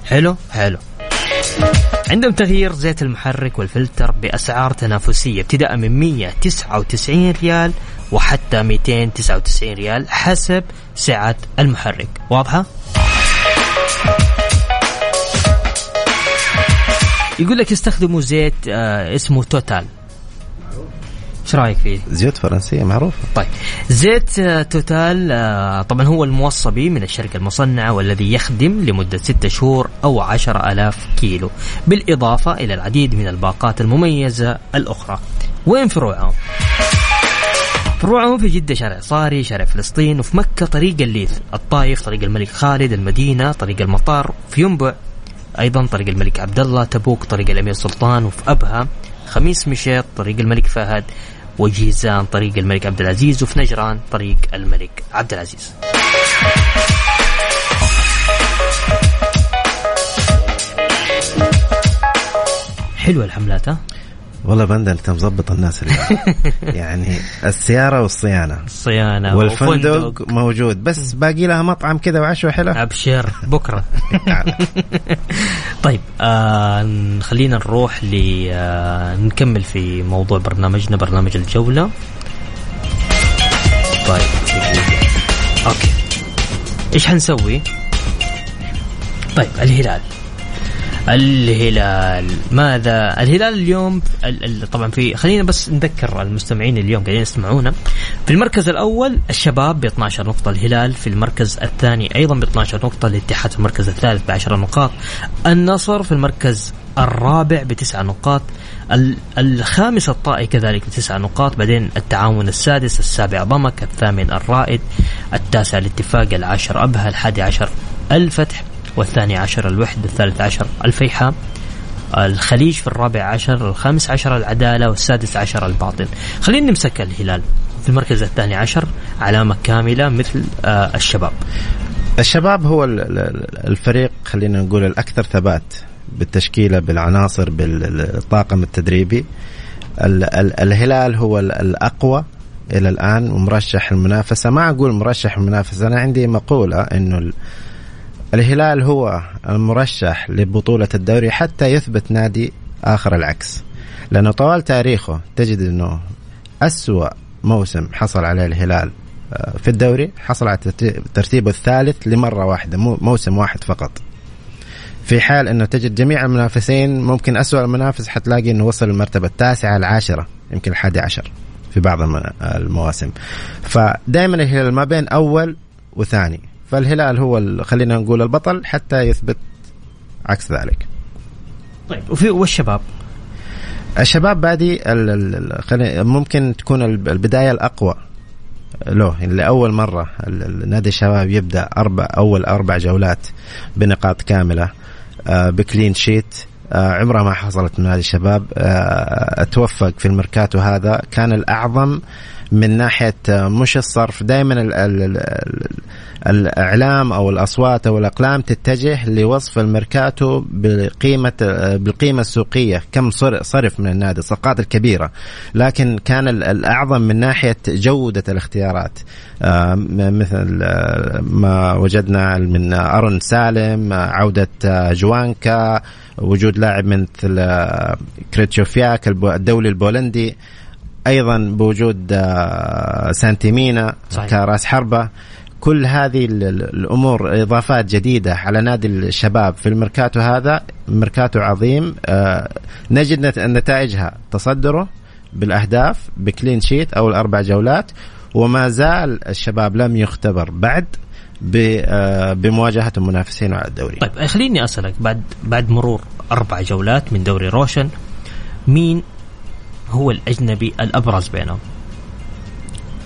حلو؟ حلو. عندهم تغيير زيت المحرك والفلتر بأسعار تنافسية ابتداء من 199 ريال وحتى 299 ريال حسب سعة المحرك واضحة؟ يقول لك يستخدموا زيت آه اسمه توتال إيش رأيك فيه؟ زيوت فرنسية معروفة طيب زيت آه توتال آه طبعا هو الموصى به من الشركة المصنعة والذي يخدم لمدة ستة شهور أو عشر ألاف كيلو بالإضافة إلى العديد من الباقات المميزة الأخرى وين فروعهم؟ فروعهم في جدة شارع صاري شارع فلسطين وفي مكة طريق الليث الطايف طريق الملك خالد المدينة طريق المطار في ينبع أيضا طريق الملك عبد الله تبوك طريق الأمير سلطان وفي أبها خميس مشيط طريق الملك فهد وجيزان طريق الملك عبد العزيز وفي نجران طريق الملك عبد العزيز. حلوة الحملات ها؟ والله بندر انت مظبط الناس اليوم. يعني السيارة والصيانة. الصيانة والفندق وفندق. موجود. بس باقي لها مطعم كذا وعشوة حلو أبشر. بكرة. طيب آه خلينا نروح ل آه نكمل في موضوع برنامجنا برنامج الجولة. طيب. أوكي. إيش حنسوي؟ طيب الهلال. الهلال. ماذا؟ الهلال اليوم ال- ال- طبعا في خلينا بس نذكر المستمعين اليوم قاعدين يسمعونا في المركز الأول الشباب ب 12 نقطة الهلال في المركز الثاني أيضا ب 12 نقطة الاتحاد في المركز الثالث ب 10 نقاط النصر في المركز الرابع بتسع نقاط ال- الخامس الطائي كذلك بتسع نقاط بعدين التعاون السادس السابع ضمك الثامن الرائد التاسع الاتفاق العاشر أبها الحادي عشر الفتح. والثاني عشر الوحدة الثالث عشر الفيحاء الخليج في الرابع عشر الخامس عشر العدالة والسادس عشر الباطن خلينا نمسك الهلال في المركز الثاني عشر علامة كاملة مثل آه الشباب. الشباب هو ال- ال- الفريق خلينا نقول الأكثر ثبات بالتشكيلة بالعناصر بالطاقم التدريبي. ال- ال- الهلال هو ال- الأقوى إلى الآن ومرشح المنافسة. ما أقول مرشح المنافسة أنا عندي مقولة إنه ال- الهلال هو المرشح لبطولة الدوري حتى يثبت نادي آخر العكس. لأنه طوال تاريخه تجد إنه أسوأ موسم حصل عليه الهلال آه، في الدوري حصل على ترتي- ترتيبه الثالث لمرة واحدة مو موسم واحد فقط. في حال إنه تجد جميع المنافسين ممكن أسوأ المنافس حتلاقي إنه وصل المرتبة التاسعة العاشرة يمكن الحادي عشر في بعض الم- المواسم. فدائما الهلال ما بين أول وثاني. فالهلال هو خلينا نقول البطل حتى يثبت عكس ذلك. طيب وفي والشباب؟ الشباب بادي ممكن تكون الب- البداية الأقوى. له لأول مرة ال- ال- نادي الشباب يبدأ أربع أول أربع جولات بنقاط كاملة آه، ب clean sheet. آه، عمرها ما حصلت من نادي الشباب. آه، توفق في الميركاتو هذا. كان الأعظم من ناحية مش الصرف دائما ال- ال- ال- ال- الإعلام أو الأصوات أو الأقلام تتجه لوصف الميركاتو بقيمة بالقيمة السوقية كم صر- صرف من النادي الصفقات الكبيرة. لكن كان ال- الأعظم من ناحية جودة الاختيارات. آه، مثل آه، ما وجدنا من أرون سالم عودة آه، جوانكا وجود لاعب مثل كريتشوفياك الدولي البولندي. أيضا بوجود آه، سانتيمينا صحيح. كراس حربة. كل هذه ال- ال- الأمور إضافات جديدة على نادي الشباب في الميركاتو هذا ميركاتو عظيم. آه، نجد نت- نتائجها تصدره بالأهداف ب clean sheet أو الأربع جولات وما زال الشباب لم يختبر بعد آه، بمواجهة منافسينه على الدوري. طيب خليني أسألك بعد بعد مرور أربع جولات من دوري روشن مين هو الأجنبي الأبرز بينهم.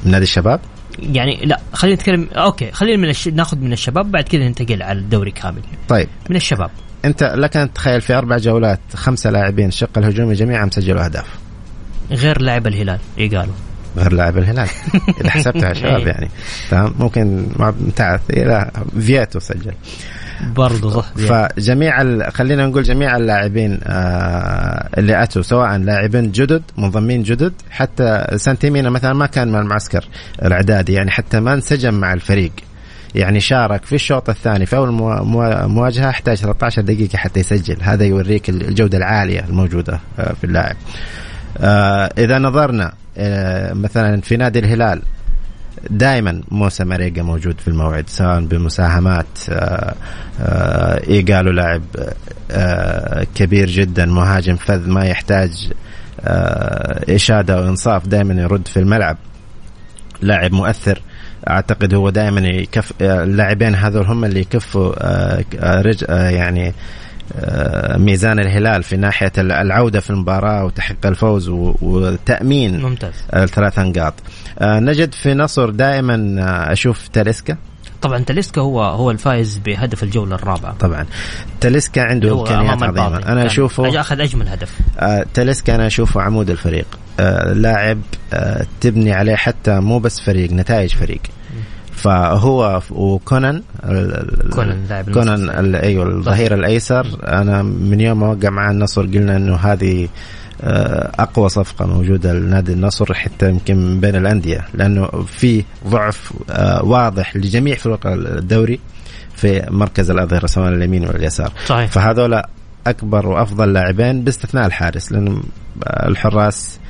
من نادي الشباب؟ يعني لا خلينا نتكلم okay خلينا من الش... ناخذ من الشباب بعد كذا ننتقل على الدوري كامل. طيب. من الشباب. أنت لك ان تتخيل في أربع جولات خمسة لاعبين الشق الهجومي جميعا سجلوا أهداف. غير لاعب الهلال إيغالو. غير لاعب الهلال. إذا حسبتها شباب إيه. يعني. تمام؟ ممكن مع بتاع لا فياتو سجل. برضه صح. فجميع ال... خلينا نقول جميع اللاعبين آه اللي أتوا سواء لاعبين جدد منضمين جدد حتى سانتيمينا مثلا ما كان مع المعسكر الإعدادي يعني حتى ما انسجم مع الفريق. يعني شارك في الشوط الثاني في أول موا- موا- مواجهة احتاج 13 دقيقة حتى يسجل. هذا يوريك الجودة العالية الموجودة آه، في اللاعب. آه، إذا نظرنا آه، مثلا في نادي الهلال دائما موسى ماريجا موجود في الموعد سواء بمساهمات آه، آه، ايجالو لاعب آه، كبير جدا مهاجم فذ ما يحتاج إشادة وانصاف دائما يرد في الملعب. لاعب مؤثر أعتقد هو دائما يكف اللاعبين هذول هم اللي يكفوا رج... يعني ميزان الهلال في ناحية العودة في المباراة وتحقيق الفوز وتامين ممتاز. الثلاث نقاط آه، نجد في نصر دائما آه، أشوف تاليسكا. طبعا تاليسكا هو هو الفائز بهدف الجولة الرابعة. طبعا. تاليسكا عنده إمكانيات. عظيمة. أنا اشوفه أخذ أجمل هدف. آه، تاليسكا أنا أشوفه عمود الفريق. آه، لاعب آه، تبني عليه حتى مو بس فريق نتائج فريق. فهو وكونان كونان لاعب كونان أيوه الظهير الأيسر. أنا من يوم ما وقع مع النصر قلنا إنه هذه آه، أقوى صفقة موجودة لنادي النصر حتى يمكن بين الأندية لأنه في ضعف آه، واضح لجميع فرق الدوري في مركز الأظهرة سواء اليمين ولا اليسار. صحيح. فهذول أكبر وأفضل لاعبين باستثناء الحارس لأنه الحراس آه،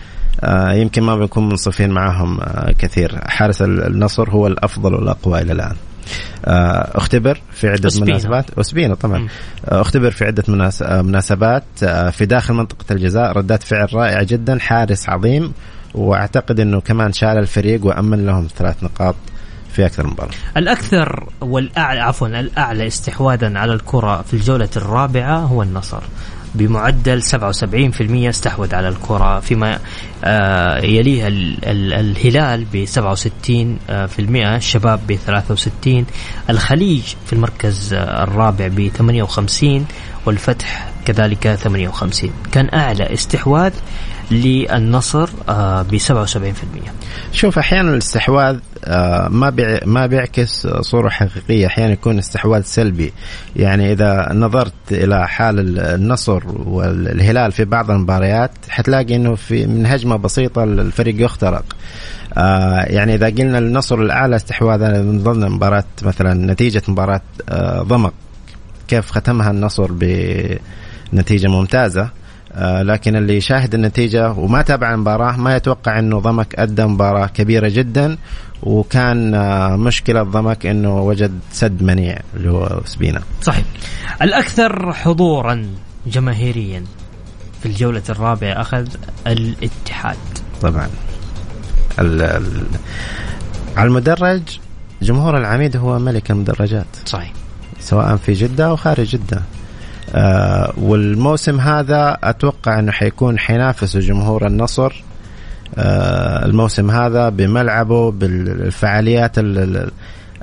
يمكن ما بيكون منصفين معهم آه، كثير. حارس ال- النصر هو الأفضل والأقوى إلى الآن. آه، أختبر في عدة أسبينا. مناسبات. اسبينا طبعا. آه، أختبر في عدة مناس- آه، مناسبات. آه، في داخل منطقة الجزاء ردات فعل رائعة جدا حارس عظيم. وأعتقد إنه كمان شال الفريق وأمن لهم ثلاث نقاط في أكثر من مباراة. الأكثر والأعلى عفوا الأعلى استحواذا على الكرة في الجولة الرابعة هو النصر. بمعدل 77% استحوذ على الكرة فيما آه، يليها ال- ال- الهلال ب 67% الشباب ب 63 الخليج في المركز الرابع ب 58 والفتح كذلك 58 كان أعلى استحواذ للنصر ب 77% شوف أحيانا الاستحواذ آه، ما ما بيعكس صورة حقيقية. أحيانا يكون استحواذ سلبي. يعني إذا نظرت إلى حال ال- النصر والهلال في بعض المباريات حتلاقي إنه في من هجمة بسيطة الفريق يخترق. آه، يعني إذا قلنا النصر الأعلى استحواذا من ضمن مباراة مثلا نتيجة مباراة آه، ضمك كيف ختمها النصر بنتيجة ممتازة؟ آه، لكن اللي يشاهد النتيجة وما تابع المباراة ما يتوقع أنه ضمك أدى مباراة كبيرة جدا وكان آه، مشكلة ضمك أنه وجد سد منيع اللي هو سبينا. صحيح. الأكثر حضورا جماهيريا في الجولة الرابعة أخذ الاتحاد. طبعا. ال ال على المدرج جمهور العميد هو ملك المدرجات. صحيح. سواء في جدة أو خارج جدة. آه والموسم هذا أتوقع أنه حيكون حينافس جمهور النصر. آه الموسم هذا بملعبه بالفعاليات ال- ال-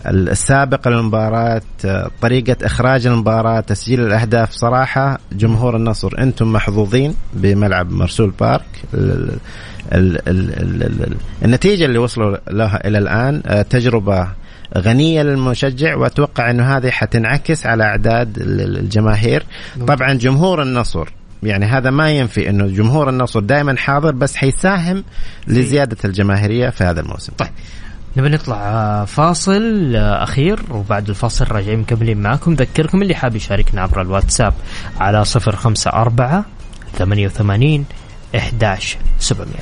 ال- السابقة للمباراة آه، طريقة إخراج المباراة تسجيل الأهداف صراحة جمهور النصر أنتم محظوظين بملعب مرسول بارك. ال ال ال ال ال النتيجة اللي وصلوا لها إلى الآن تجربة غنية للمشجع وأتوقع أنه هذه حتنعكس على أعداد ال- الجماهير. طبعا جمهور النصر يعني هذا ما ينفي إنه جمهور النصر دائما حاضر بس حيساهم لزيادة الجماهيرية في هذا الموسم. طيب نبي نطلع آه، فاصل آه، أخير وبعد الفاصل راجعين مكملين معكم. ذكركم اللي حاب يشاركنا عبر الواتساب على 054 88 11 700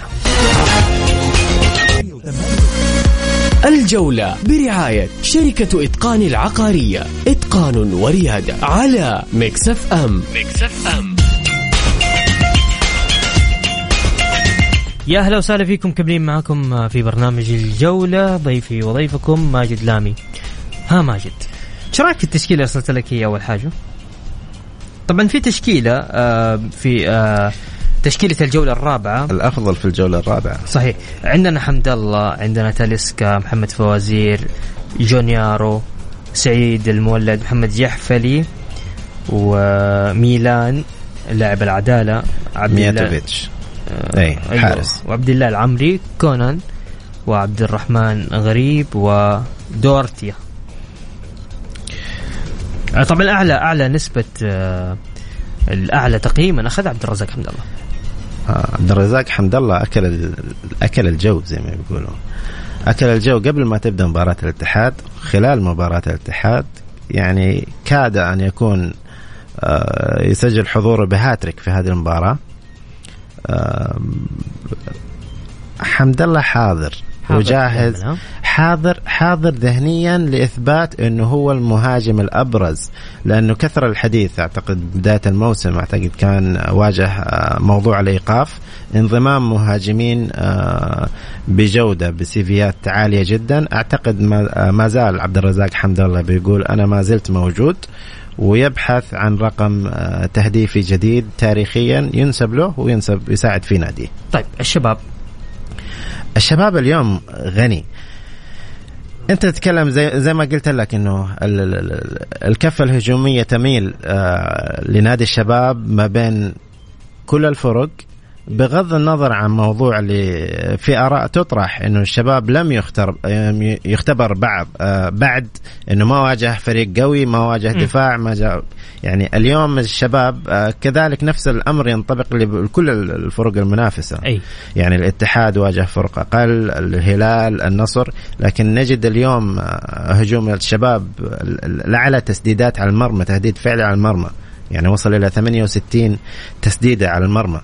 الجولة برعاية شركة إتقان العقارية. إتقان وريادة على مكسف أم مكسف أم يا أهلا وسهلا فيكم كملين معكم في برنامج الجولة. ضيفي وضيفكم ماجد لامي. ها ماجد إيش رأيك في التشكيلة اللي ارسلت لك هي أول حاجة؟ طبعا في تشكيلة آه، في تشكيلة الجولة الرابعة. الأفضل في الجولة الرابعة. صحيح. عندنا حمد الله عندنا تاليسكا محمد فوازير جونيارو سعيد المولد محمد جحفلي وميلان لاعب عبد الله مياتوفيتش. آه، أي أيوة. حارس. وعبد الله العمري كونان وعبد الرحمن غريب ودورتيا. آه، طبعا اعلى أعلى نسبة آه، الأعلى تقييما أخذ عبد الرزاق حمد الله. عبد الرزاق حمد الله أكل أكل الجو زي ما بيقولوا أكل الجو قبل ما تبدأ مباراة الاتحاد خلال مباراة الاتحاد يعني كاد أن يكون آه، يسجل حضوره بهاتريك في هذه المباراة. حمد الله حاضر. وجاهز. ها؟ حاضر حاضر ذهنيا لإثبات إنه هو المهاجم الأبرز لأنه كثر الحديث أعتقد بداية الموسم أعتقد كان واجه آه، موضوع الإيقاف انضمام مهاجمين آه، بجودة بسيفيات عالية جدا. أعتقد ما آه، زال عبد الرزاق حمد الله بيقول أنا ما زلت موجود ويبحث عن رقم تهديفي جديد تاريخيا ينسب له وينسب يساعد في ناديه. طيب الشباب الشباب اليوم غني. انت تتكلم زي زي ما قلت لك انه ال- ال- ال- الكفة الهجومية تميل آه، لنادي الشباب ما بين كل الفرق. بغض النظر عن موضوع اللي في آراء تطرح إنه الشباب لم يختر يختبر بعض آه، بعد إنه ما واجه فريق قوي ما واجه دفاع ما جاء يعني اليوم الشباب آه، كذلك نفس الأمر ينطبق لكل الفرق المنافسة. أي. يعني الاتحاد واجه فرق أقل الهلال النصر لكن نجد اليوم آه، هجوم الشباب ال- ال- الاعلى تسديدات على المرمى تهديد فعلي على المرمى. يعني وصل إلى 68 تسديدة على المرمى.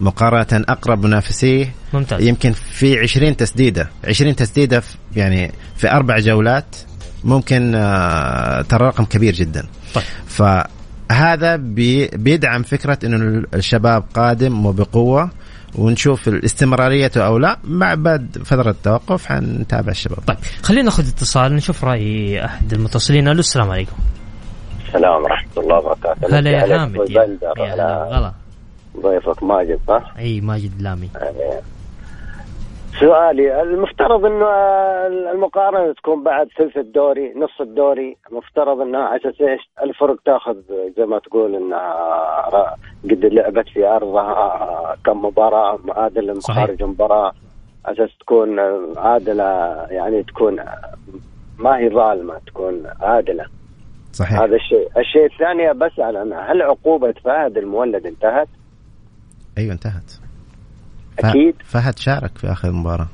مقارنة أقرب منافسيه ممتاز. يمكن في 20 تسديدة. 20 تسديدة في يعني في أربع جولات ممكن آه، ترى رقم كبير جدا. طيب. فهذا بي بيدعم فكرة إنه الشباب قادم وبقوة ونشوف استمراريته أو لا. مع بعد فترة التوقف حنتابع الشباب. طيب خلينا ناخذ اتصال نشوف رأي أحد المتصلين. ألو السلام عليكم. السلام ورحمة الله وبركاته. هلا يا حامد يا هلا غلا ضيفك ماجد صح؟ أي ماجد لامي. سؤالي المفترض إنه المقارنة تكون بعد ثلث الدوري نص الدوري. المفترض انها على أساس إيش؟ الفرق تأخذ زي ما تقول انها قد لعبت في أرضها كم مباراة معادلة صحيح. خارج المباراة. على أساس تكون عادلة يعني تكون ما هي ظالمة تكون عادلة. صحيح. هذا الشيء. الشيء الثاني بسأل أنا هل عقوبة فهد المولد انتهت؟ أيوه انتهت. أكيد. فهد شارك في آخر مباراة.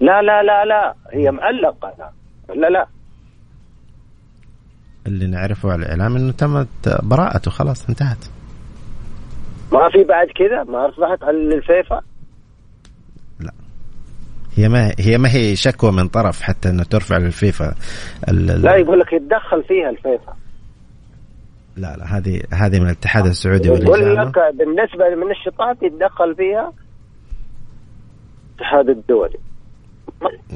لا لا لا لا. هي معلقة لا. لا لا. اللي نعرفه على الإعلام إنه تمت براءته خلاص انتهت. ما في بعد كذا؟ ما أصبحت على الفيفا هي ما هي ما هي شكوى من طرف حتى إنه ترفع للفيفا لا يقول لك يتدخل فيها الفيفا. لا لا هذه هذه من الاتحاد السعودي يقول لك بالنسبة من الشطات يتدخل فيها الاتحاد الدولي.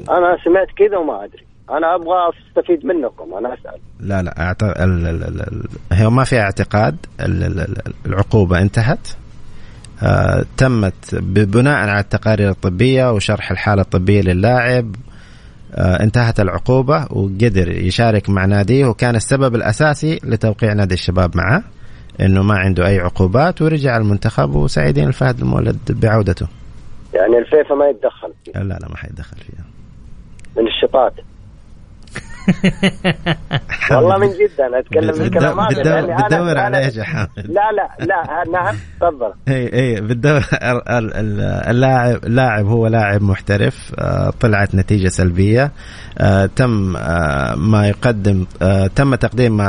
أنا سمعت كذا وما أدري. أنا أبغى أستفيد منكم أنا أسأل. لا لا أعت... ال... ال... ال... هي ما في اعتقاد ال... ال... ال- العقوبة انتهت. تمت ب- بناء على التقارير الطبية وشرح الحالة الطبية للاعب. آه... انتهت العقوبة وقدر يشارك مع ناديه وكان السبب الأساسي لتوقيع نادي الشباب معه إنه ما عنده أي عقوبات ورجع المنتخب وسعيدين الفهد المولد بعودته. يعني الفيفا ما يتدخل فيها. لا لا ما حيدخل فيها. من الشطات والله من جد أنا أتكلم بتدور- الكلام هذا بتدور- بتدور على إيش يا حامد؟ لا لا لا نعم تفضل اي اي بالدور ال- ال- ال- اللاعب لاعب هو لاعب محترف آه، طلعت نتيجة سلبية آه، تم آه، ما يقدم تم تقديم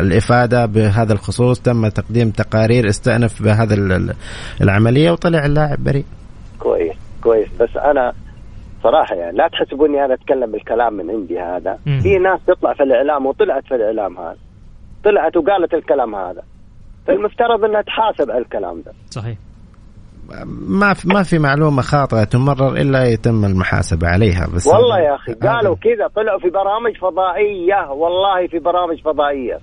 الإفادة بهذا الخصوص تم تقديم تقارير استأنف بهذا ال- ال- العملية وطلع اللاعب بريء كويس كويس بس أنا صراحة يعني لا تحسبوني أنا أتكلم بالكلام من عندي هذا. مم. في ناس تطلع في الإعلام وطلعت في الإعلام هذا. طلعت وقالت الكلام هذا. فالمفترض إنها تحاسب على الكلام ده. صحيح. ما في ما في معلومة خاطئة تمرر إلا يتم المحاسبة عليها بس والله يا أخي قالوا كذا طلعوا في برامج فضائية والله في برامج فضائية.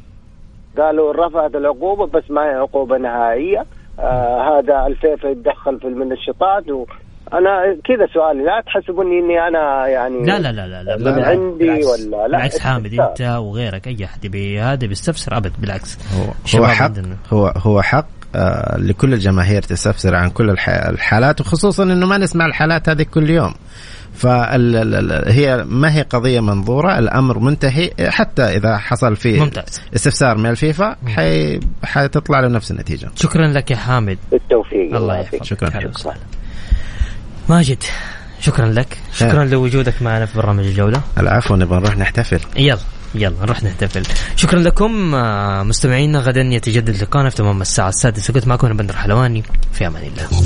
قالوا رفعت العقوبة بس ما هي عقوبة نهائية. آه هذا الفيفا يتدخل في المنشطات و أنا كذا سؤالي لا تحسبوني إني أنا يعني لا لا لا لا, لا, من لا عندي بالعكس. ولا لا بالعكس حامد. أنت وغيرك أي أحد يبي هذا بيستفسر أبد بالعكس هو, هو حق عندنا. هو هو حق آه لكل الجماهير تستفسر عن كل الح- الحالات وخصوصا إنه ما نسمع الحالات هذه كل يوم فهي ما هي قضية منظورة الأمر منتهي حتى إذا حصل فيه ممتاز. استفسار من الفيفا حي... حتطلع له نفس النتيجة شكرا لك يا حامد بالتوفيق الله يحفظك شكراً. وسهلا. ماجد شكرا لك. شكرا لوجودك معنا في برنامج الجولة. العفو نبغى نروح نحتفل. يلا يلا نروح نحتفل. شكرا لكم آه، مستمعينا. غدا يتجدد لقاءنا في تمام الساعة السادسة. كنت معكم بندر حلواني. في أمان الله.